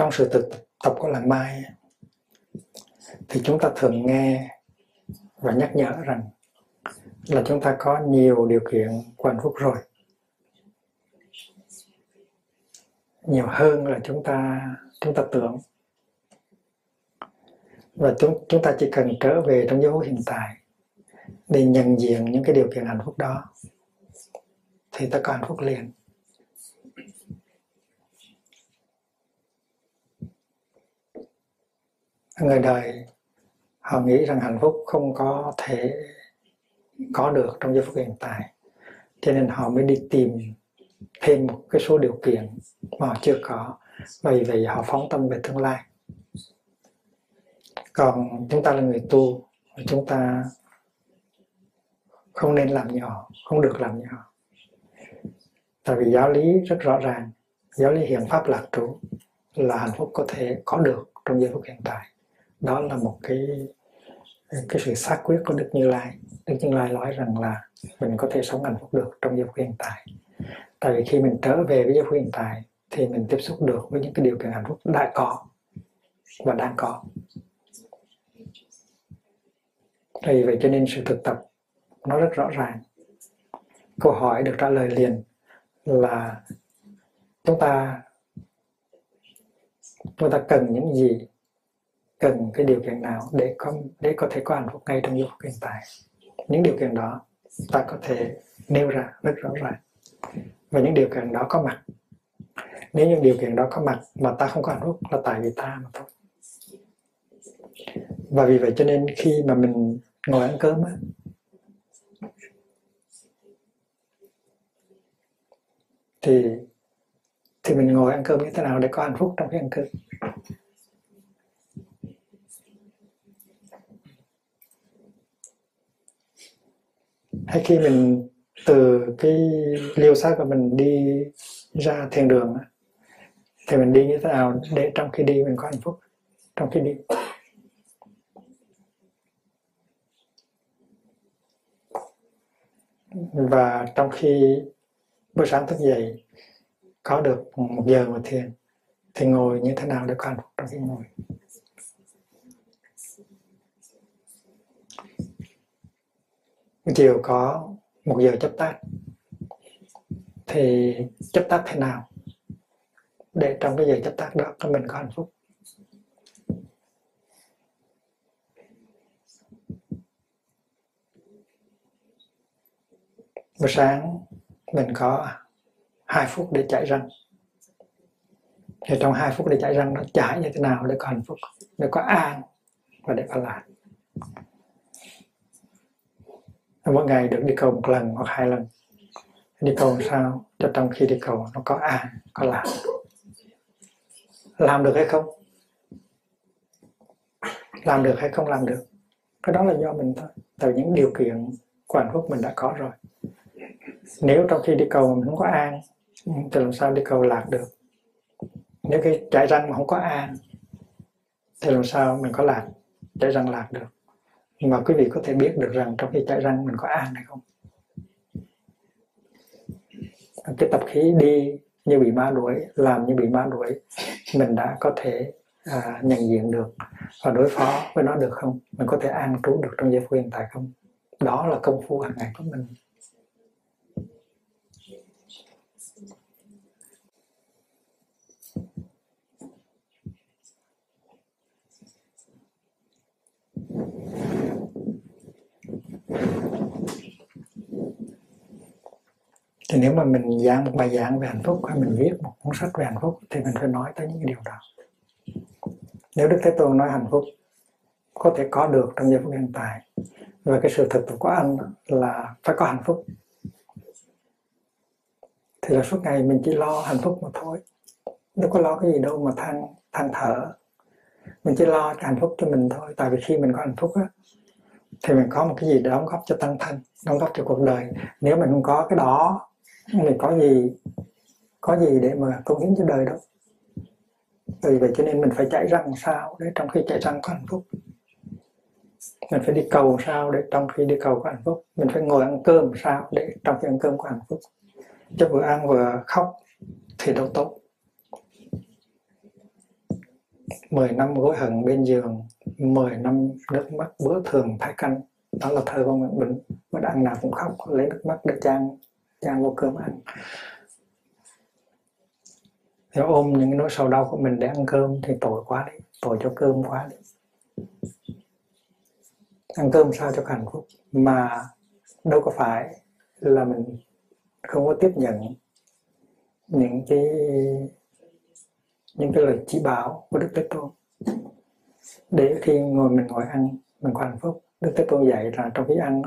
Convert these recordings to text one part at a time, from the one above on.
trong sự thực tập của làng mai thì chúng ta thường nghe và nhắc nhở rằng là chúng ta có nhiều điều kiện của hạnh phúc rồi. Nhiều hơn là chúng ta chúng ta tưởng. Và chúng chúng ta chỉ cần trở về trong giới phút hiện tại để nhận diện những cái điều kiện hạnh phúc đó, thì ta có hạnh phúc liền. Người đời, họ nghĩ rằng hạnh phúc không có thể có được trong giây phút hiện tại. Cho nên họ mới đi tìm thêm một cái số điều kiện mà họ chưa có. Vì vậy họ phóng tâm về tương lai. Còn chúng ta là người tu chúng ta không nên làm nhỏ, không được làm nhỏ. Tại vì giáo lý rất rõ ràng. Giáo lý hiện pháp lạc trú là hạnh phúc có thể có được trong giây phút hiện tại đó là một cái cái sự xác quyết của đức như lai. Đức như lai nói rằng là mình có thể sống hạnh phúc được trong giây phút hiện tại. Tại vì khi mình trở về với giây phút hiện tại thì mình tiếp xúc được với những cái điều kiện hạnh phúc đã có và đang có. Vì vậy cho nên sự thực tập nó rất rõ ràng. Câu hỏi được trả lời liền là chúng ta chúng ta cần những gì cần cái điều kiện nào để có để có thể có hạnh phúc ngay trong giây phút hiện tại. Những điều kiện đó ta có thể nêu ra rất rõ ràng. Và những điều kiện đó có mặt. Nếu những điều kiện đó có mặt mà ta không có hạnh phúc là tại vì ta mà thôi. Và vì vậy cho nên khi mà mình ngồi ăn cơm á, thì thì mình ngồi ăn cơm như thế nào để có hạnh phúc trong khi ăn cơm? Hay khi mình từ cái liêu xác của mình đi ra thiền đường thì mình đi như thế nào để trong khi đi mình có hạnh phúc? Trong khi đi. Và trong khi buổi sáng thức dậy, có được một giờ mà thiền, thì ngồi như thế nào để có hạnh phúc trong khi ngồi? Chiều có một giờ chấp tác thì chấp tác thế nào? Để trong cái giờ chấp tác đó mình có hạnh phúc. Buổi sáng mình có hai phút để chạy răng. Thì trong hai phút để chạy răng nó chạy như thế nào để có hạnh phúc, để có an và để có lạc mỗi ngày được đi cầu một lần hoặc hai lần. Đi cầu sao cho trong khi đi cầu nó có an có lạc làm được hay không? Làm được hay không làm được? Cái đó là do mình thôi. Từ những điều kiện của hạnh phúc mình đã có rồi. Nếu trong khi đi cầu mình không có an thì làm sao đi cầu lạc được? Nếu khi chạy răng mà không có an thì làm sao mình có lạc chạy răng lạc được? Nhưng mà quý vị có thể biết được rằng trong khi chạy răng mình có an hay không? Cái tập khí đi như bị ma đuổi làm như bị ma đuổi mình đã có thể à, nhận diện được và đối phó với nó được không? Mình có thể an trú được trong giây phút hiện tại không? Đó là công phu hàng ngày của mình. Thì nếu mà mình giảng một bài giảng về hạnh phúc hay mình viết một cuốn sách về hạnh phúc thì mình phải nói tới những điều đó. Nếu đức thế tôn nói hạnh phúc, có thể có được trong giây phút hiện tại. Và cái sự thực tập của anh là phải có hạnh phúc. Thì là suốt ngày mình chỉ lo hạnh phúc mà thôi. Đâu có lo cái gì đâu mà than than thở. Mình chỉ lo cái hạnh phúc cho mình thôi. Tại vì khi mình có hạnh phúc á, thì mình có một cái gì để đóng góp cho tăng thân, đóng góp cho cuộc đời. Nếu mình không có cái đó mình có gì có gì để mà công hiến cho đời đâu. Vì vậy cho nên mình phải chạy răng sao để trong khi chạy răng có hạnh phúc. Mình phải đi cầu sao để trong khi đi cầu có hạnh phúc. Mình phải ngồi ăn cơm sao để trong khi ăn cơm có hạnh phúc. Chứ vừa ăn vừa khóc thì đâu tốt. 10 năm gối hận bên giường 10 năm nước mắt bữa thường thái canh đó là thơ của mình mình, mà ăn nào cũng khóc lấy nước mắt để trang trang vô cơm ăn. Nếu ôm những nỗi sầu đau của mình để ăn cơm thì tội quá đi, tội cho cơm quá đi. Ăn cơm sao cho hạnh phúc mà đâu có phải là mình không có tiếp nhận những cái những cái lời chỉ bảo của đức thế tôn. Để khi ngồi mình ngồi ăn, mình có hạnh phúc, đức thế tôn dạy là trong khi ăn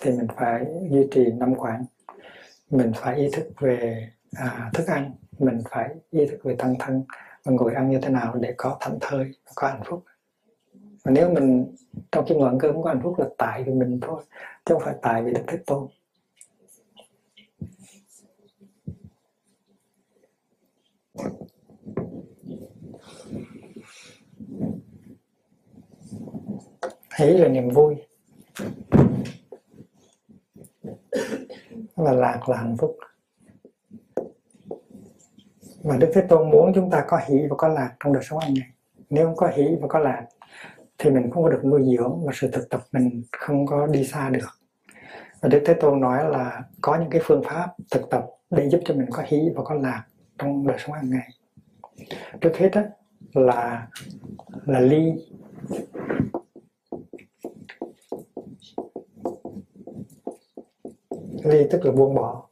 thì mình phải duy trì năm quán mình phải ý thức về à, thức ăn mình phải ý thức về tăng thân và ngồi ăn như thế nào để có thảnh thơi có hạnh phúc. Và nếu mình trong khi ngồi ăn cơm có hạnh phúc là tại vì mình thôi chứ không phải tại vì đức thế tôn. Hỷ là niềm vui là lạc là hạnh phúc. Và Đức Thế Tôn muốn chúng ta có hỷ và có lạc trong đời sống hàng ngày. Nếu không có hỷ và có lạc thì mình không có được nuôi dưỡng và sự thực tập mình không có đi xa được. Và Đức Thế Tôn nói là có những cái phương pháp thực tập để giúp cho mình có hỷ và có lạc trong đời sống hàng ngày. Trước hết đó, là là ly. Ly, tức là buông bỏ.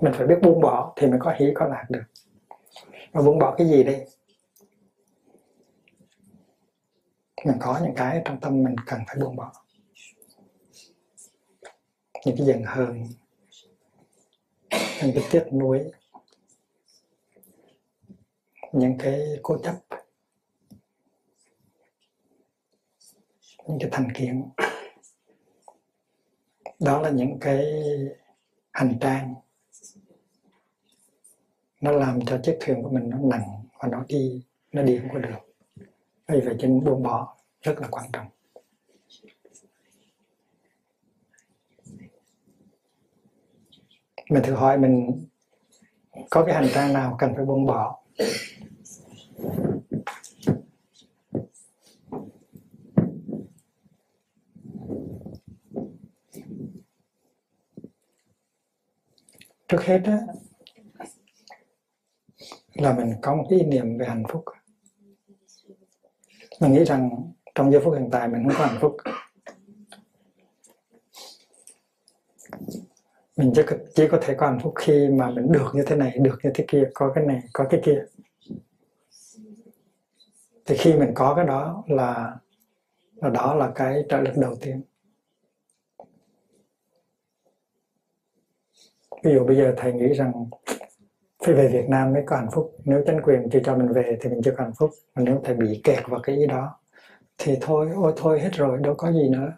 Mình phải biết buông bỏ thì mình có hỷ có lạc được. Và buông bỏ cái gì đây mình có những cái trong tâm mình cần phải buông bỏ. Những cái giận hờn, những cái tiếc nuối, những cái cố chấp, những cái thành kiến đó là những cái hành trang. Nó làm cho chiếc thuyền của mình nó nặng và nó đi nó đi không có được. Vì vậy cho nên buông bỏ rất là quan trọng. Mình thử hỏi mình có cái hành trang nào cần phải buông bỏ? Trước hết á, là mình có một cái ý niệm về hạnh phúc. Mình nghĩ rằng trong giây phút hiện tại mình không có hạnh phúc. Mình chỉ, chỉ có thể có hạnh phúc khi mà mình được như thế này được như thế kia có cái này có cái kia. Thì khi mình có cái đó là là đó là cái trợ lực đầu tiên. Ví dụ bây giờ thầy nghĩ rằng phải về Việt Nam mới có hạnh phúc. Nếu chính quyền chưa cho mình về thì mình chưa có hạnh phúc. Mà nếu thầy bị kẹt vào cái ý đó, thì thôi, ôi, thôi hết rồi, đâu có gì nữa.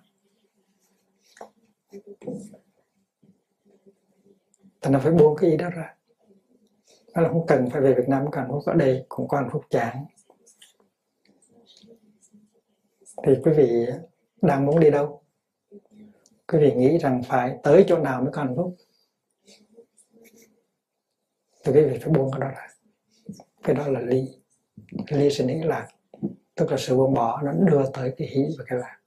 Thì nó phải buông cái ý đó ra. Nó là không cần phải về Việt Nam có hạnh phúc ở đây, cũng có hạnh phúc chán. Thì quý vị đang muốn đi đâu? Quý vị nghĩ rằng phải tới chỗ nào mới có hạnh phúc? Thì quý vị phải buông cái đó ra cái đó là ly ly sẽ nghĩ lạc tức là sự buông bỏ nó đưa tới cái hỷ và cái lạc.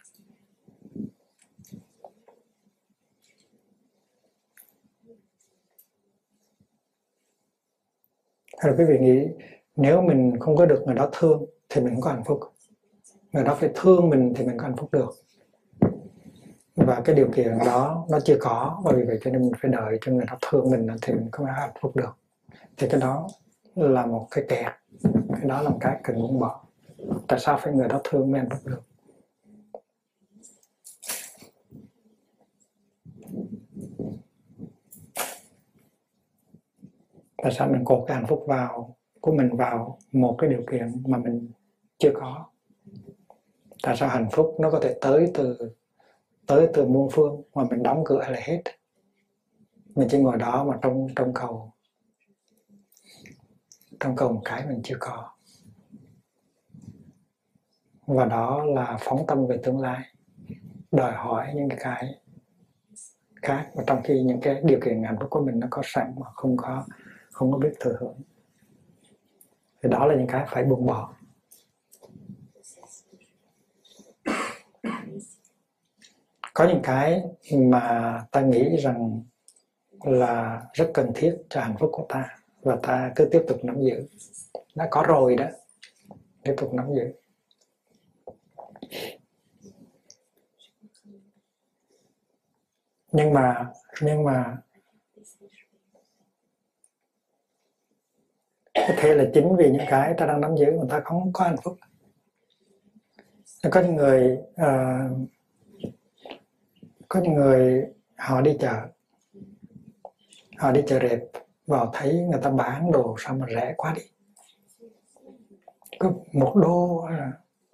Là quý vị nghĩ nếu mình không có được người đó thương thì mình không có hạnh phúc. Người đó phải thương mình thì mình có hạnh phúc được. Và cái điều kiện đó nó chưa có và vì vậy cho nên mình phải đợi cho người đó thương mình thì mình có hạnh phúc được thì cái đó là một cái kẹt. Cái đó là một cái cần buông bỏ. Tại sao phải người đó thương mới hạnh phúc được? Tại sao mình cột cái hạnh phúc vào, của mình vào một cái điều kiện mà mình chưa có? Tại sao hạnh phúc nó có thể tới từ tới từ muôn phương mà mình đóng cửa lại hết? Mình chỉ ngồi đó mà trong trong cầu trong cầu một cái mình chưa có. Và đó là phóng tâm về tương lai, đòi hỏi những cái khác. Và trong khi những cái điều kiện hạnh phúc của mình nó có sẵn mà không có không có biết thừa hưởng, thì đó là những cái phải buông bỏ. Có những cái mà ta nghĩ rằng là rất cần thiết cho hạnh phúc của ta và ta cứ tiếp tục nắm giữ. Đã có rồi đó. Tiếp tục nắm giữ. Nhưng mà nhưng mà có thể là chính vì những cái ta đang nắm giữ mà ta không có hạnh phúc. Có những người uh, có những người họ đi chợ. Họ đi chợ rệp vào thấy người ta bán đồ sao mà rẻ quá đi. Cứ một đô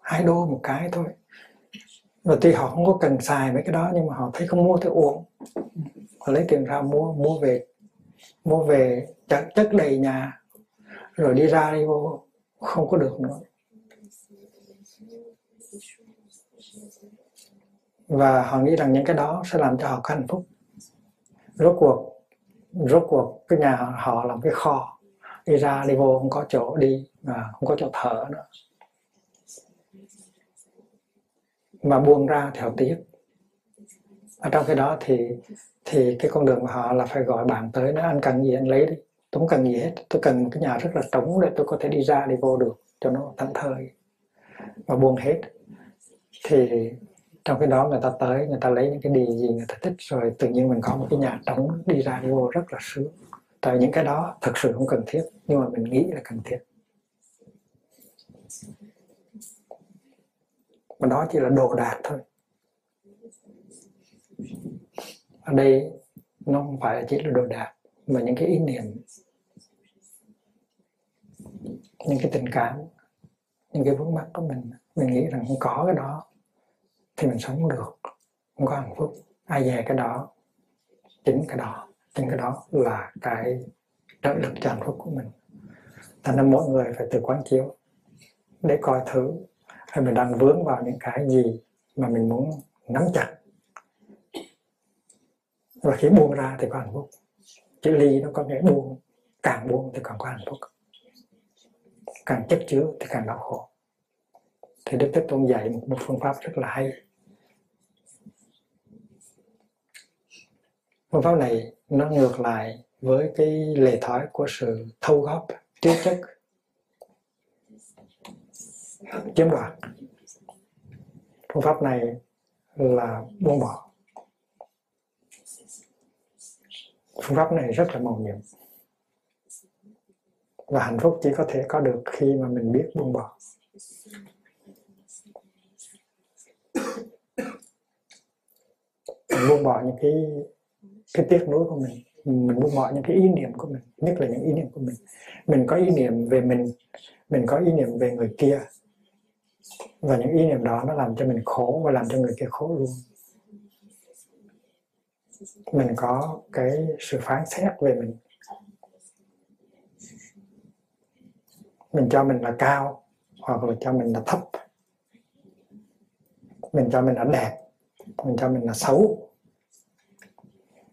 hai đô một cái thôi. Và tuy họ không có cần xài mấy cái đó nhưng mà họ thấy không mua thì uống họ lấy tiền ra mua mua về mua về chất, chất đầy nhà. Rồi đi ra đi vô không có được nữa. Và họ nghĩ rằng những cái đó sẽ làm cho họ có hạnh phúc. Rốt cuộc rốt cuộc cái nhà họ làm cái kho, đi ra đi vô không có chỗ đi và không có chỗ thở nữa. Mà buông ra theo tiếc. Ở trong cái đó thì thì cái con đường của họ là phải gọi bạn tới nếu anh cần gì anh lấy đi. Tôi không cần gì hết, tôi cần một cái nhà rất là trống để tôi có thể đi ra đi vô được cho nó thảnh thơi. Và buông hết. Thì trong cái đó người ta tới, người ta lấy những cái điều gì người ta thích, rồi tự nhiên mình có một cái nhà trống đi ra đi vô rất là sướng. Tại những cái đó thực sự không cần thiết, nhưng mà mình nghĩ là cần thiết. Mà đó chỉ là đồ đạc thôi. Ở đây nó không phải chỉ là đồ đạc, mà những cái ý niệm, những cái tình cảm, những cái vướng mắc của mình. Mình nghĩ rằng không có cái đó thì mình sống được. Không có hạnh phúc. Ai về cái đó. Chính cái đó. Chính cái đó là cái trợ lực cho hạnh phúc của mình. Thành ra mỗi người phải tự quán chiếu. Để coi thử hay mình đang vướng vào những cái gì mà mình muốn nắm chặt. Và khi buông ra thì có hạnh phúc. Chữ ly nó có nghĩa buông. Càng buông thì càng có hạnh phúc. Càng chất chứa thì càng đau khổ. Thì đức thế tôn dạy một, một phương pháp rất là hay. Phương pháp này nó ngược lại với cái lề thói của sự thâu góp tiêu chất chiếm đoạt. Phương pháp này là buông bỏ. Phương pháp này rất là màu nhiệm. Và hạnh phúc chỉ có thể có được khi mà mình biết buông bỏ. Mình buông bỏ những cái cái tiếc nuối của mình mình buông bỏ những cái ý niệm của mình, nhất là những ý niệm của mình. Mình có ý niệm về mình mình có ý niệm về người kia. Và những ý niệm đó nó làm cho mình khổ và làm cho người kia khổ luôn. Mình có cái sự phán xét về mình. Mình cho mình là cao, hoặc là cho mình là thấp. Mình cho mình là đẹp, mình cho mình là xấu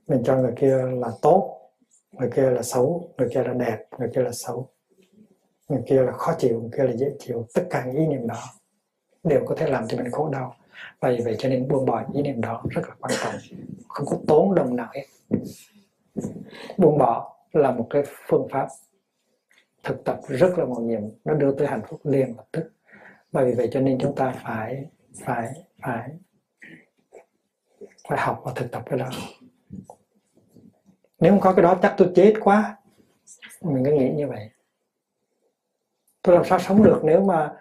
mình cho người kia là tốt, người kia là xấu, người kia là đẹp, người kia là xấu. Người kia là khó chịu, người kia là dễ chịu. Tất cả những ý niệm đó đều có thể làm cho mình khổ đau. Vì vậy cho nên buông bỏ ý niệm đó rất là quan trọng. Không có tốn đồng nào hết. Buông bỏ là một cái phương pháp thực tập rất là mạo nhiệm nó đưa tới hạnh phúc liền lập tức. Bởi vì vậy cho nên chúng ta phải phải phải phải học và thực tập cái đó nếu không có cái đó, chắc tôi chết quá. Mình cứ nghĩ như vậy. Tôi làm sao sống được nếu mà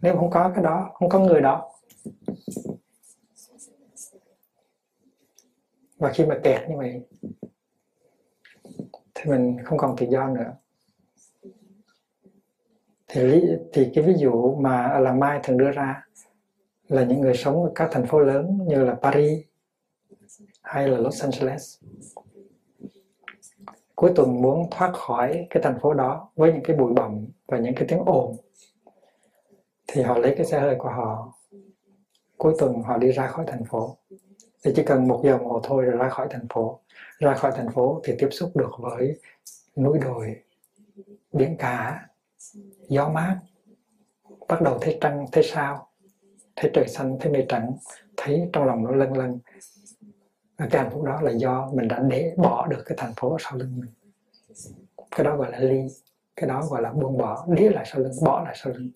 nếu không có cái đó, không có người đó. Và khi mà kẹt như vậy, thì mình không còn tự do nữa. Thì thì cái ví dụ mà là mai thường đưa ra là những người sống ở các thành phố lớn như là Paris hay là Los Angeles. Cuối tuần muốn thoát khỏi cái thành phố đó với những cái bụi bặm và những cái tiếng ồn, thì họ lấy cái xe hơi của họ. Cuối tuần họ đi ra khỏi thành phố. Thì chỉ cần một giờ đồng hồ thôi rồi ra khỏi thành phố. Ra khỏi thành phố thì tiếp xúc được với núi đồi, biển cả, gió mát, bắt đầu thấy trăng, thấy sao thấy trời xanh thấy mây trắng, thấy trong lòng nó lân lân cái hạnh phúc đó là do mình đã để bỏ được cái thành phố ở sau lưng mình. Cái đó gọi là ly, cái đó gọi là buông bỏ để lại sau lưng, bỏ lại sau lưng.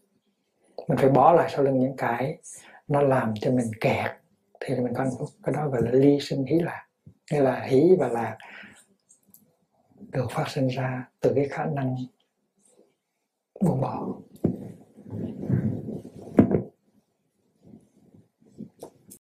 Mình phải bỏ lại sau lưng những cái nó làm cho mình kẹt, thì mình có hạnh phúc. Cái đó gọi là ly sinh hí lạc, nghĩa là hí và lạc được phát sinh ra từ cái khả năng buông bỏ.